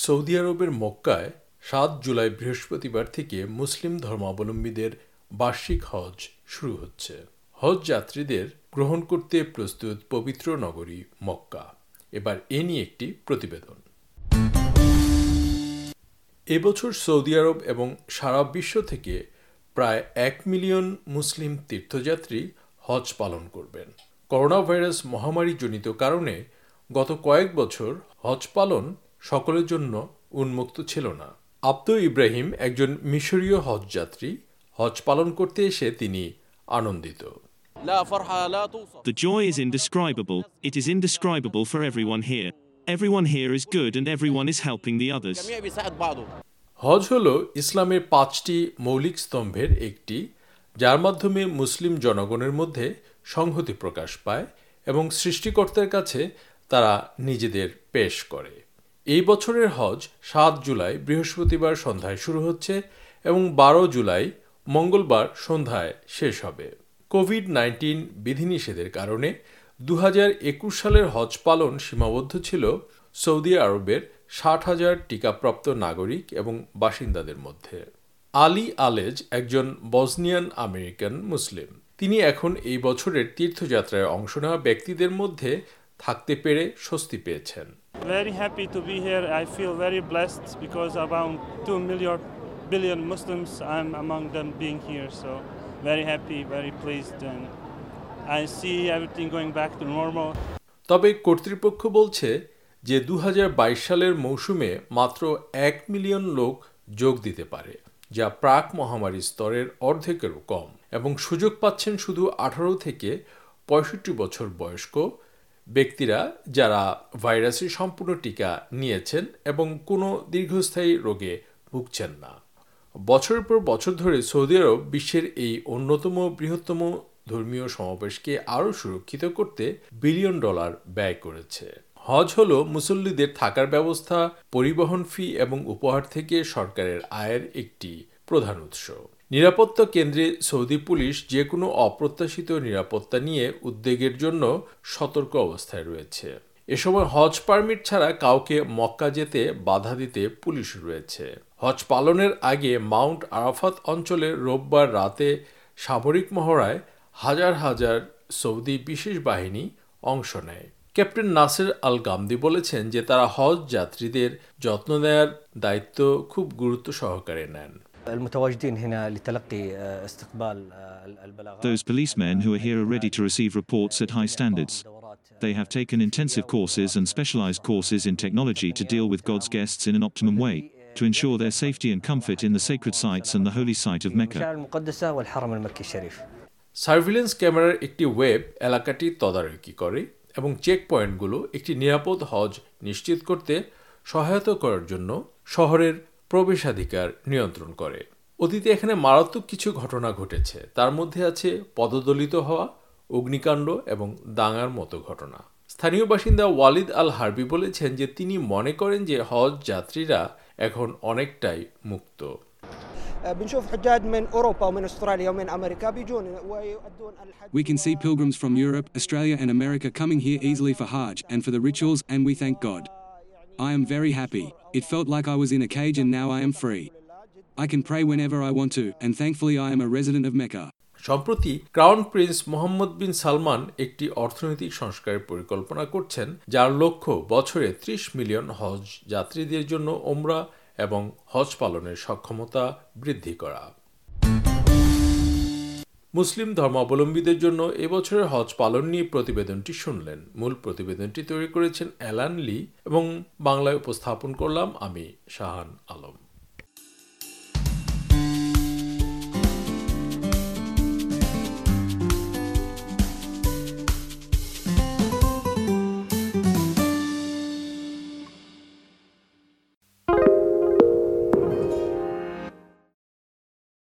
Saudi আরবের মক্কায় সাত জুলাই বৃহস্পতিবার থেকে মুসলিম ধর্মাবলম্বীদের বার্ষিক হজ শুরু হচ্ছে। হজ যাত্রীদের গ্রহণ করতে প্রস্তুত পবিত্র নগরী মক্কা। এবার এ নিয়ে একটি প্রতিবেদন। এবছর সৌদি আরব এবং সারা বিশ্ব থেকে প্রায় এক মিলিয়ন মুসলিম তীর্থযাত্রী হজ পালন করবেন। করোনা ভাইরাস মহামারীজনিত কারণে গত কয়েক বছর হজ পালন সকলের জন্য উন্মুক্ত ছিল না। আব্দু ইব্রাহিম একজন মিশরীয় হজযাত্রী হজ পালন করতে এসে তিনি আনন্দিত। The joy is indescribable, it is indescribable for everyone here. Everyone here is good and everyone is helping the others. হজ হল ইসলামের পাঁচটি মৌলিক স্তম্ভের একটি যার মাধ্যমে মুসলিম জনগণের মধ্যে সংহতি প্রকাশ পায় এবং সৃষ্টিকর্তার কাছে তারা নিজেদের পেশ করে। এই বছরের হজ সাত জুলাই বৃহস্পতিবার সন্ধ্যায় শুরু হচ্ছে এবং বারো জুলাই মঙ্গলবার সন্ধ্যায় শেষ হবে। কোভিড নাইন্টিন বিধিনিষেধের কারণে দু হাজার একুশ সালের হজ পালন সীমাবদ্ধ ছিল। সৌদি আরবের ষাট হাজার টিকাপ্রাপ্ত নাগরিক এবং বাসিন্দাদের মধ্যে। আলী আলেজ একজন বসনিয়ান আমেরিকান মুসলিম। তিনি এখন এই বছরের তীর্থযাত্রায় অংশ নেওয়া ব্যক্তিদের মধ্যে থাকতে পেরে স্বস্তি পেয়েছেন। Very happy to be here. I feel very blessed because around 2 million billion Muslims, I'm among them being here. So very happy, very pleased, and I see everything going back to normal. তবে কর্তৃপক্ষ বলছে যে দু হাজার বাইশ সালের মৌসুমে মাত্র এক মিলিয়ন লোক যোগ দিতে পারে যা প্রাক মহামারী স্তরের অর্ধেকেরও কম এবং সুযোগ পাচ্ছেন শুধু আঠারো থেকে পঁয়ষট্টি বছর বয়স্ক ব্যক্তিরা যারা ভাইরাসের সম্পূর্ণ টিকা নিয়েছেন এবং কোনো দীর্ঘস্থায়ী রোগে ভুগছেন না। বছরের পর বছর ধরে সৌদি আরব বিশ্বের এই অন্যতম বৃহত্তম ধর্মীয় সমাবেশকে আরও সুরক্ষিত করতে বিলিয়ন ডলার ব্যয় করেছে। হজ হল মুসল্লিদের থাকার ব্যবস্থা, পরিবহন ফি এবং উপহার থেকে সরকারের আয়ের একটি প্রধান উৎস। নিরাপত্তা কেন্দ্রে সৌদি পুলিশ যে কোনো অপ্রত্যাশিত নিরাপত্তা নিয়ে উদ্বেগের জন্য সতর্ক অবস্থায় রয়েছে। এ সময় হজ পারমিট ছাড়া কাউকে মক্কা যেতে বাধা দিতে পুলিশ রয়েছে। হজ পালনের আগে মাউন্ট আরাফাত অঞ্চলে রোববার রাতে সামরিক মহড়ায় হাজার হাজার সৌদি বিশেষ বাহিনী অংশ নেয়। ক্যাপ্টেন নাসের আল গামদি বলেছেন যে তারা হজ যাত্রীদের যত্ন নেয়ার দায়িত্ব খুব গুরুত্ব সহকারে নেন। المتواجدين هنا لتلقي استقبال البلاغات Those policemen who are here are ready to receive reports at high standards. They have taken intensive courses and specialized courses in technology to deal with God's guests in an optimum way, to ensure their safety and comfort in the sacred sites and the holy site of Mecca. المشاعر المقدسة والحرم المكي الشريف surveillance ক্যামেরার একটি web এলাকাটি তদারকি করে এবং check পয়েন্টগুলো একটি নিরাপদ হজ নিশ্চিত করতে সহায়তা করার জন্য শহরের প্রবেশাধিকার নিয়ন্ত্রণ করে। অতীতে এখানে মারাত্মক কিছু ঘটনা ঘটেছে। তার মধ্যে আছে পদদলিত হওয়া অগ্নিকাণ্ড এবং দাঙ্গার মতো ঘটনা। স্থানীয় বাসিন্দা ওয়ালিদ আল হার্বি বলেছেন যে তিনি মনে করেন যে হজ যাত্রীরা এখন অনেকটাই মুক্ত। We can see pilgrims from Europe, Australia, and America coming here easily for Hajj and for the rituals, and we thank God. I am very happy. It felt like I was in a cage and now I am free. I can pray whenever I want to, and thankfully I am a resident of Mecca. সম্প্রতি crown prince Mohammed bin Salman একটি অর্থনৈতিক সংস্কারের পরিকল্পনা করছেন যার লক্ষ্য বছরে ত্রিশ মিলিয়ন হজ যাত্রীদের জন্য ওমরা এবং হজ পালনের সক্ষমতা বৃদ্ধি করা মুসলিম ধর্মাবলম্বীদের জন্য এবছরের হজ পালন নিয়ে প্রতিবেদনটি শুনলেন। মূল প্রতিবেদনটি তৈরি করেছেন অ্যালান লি এবং বাংলায় উপস্থাপন করলাম আমি, শাহান আলম।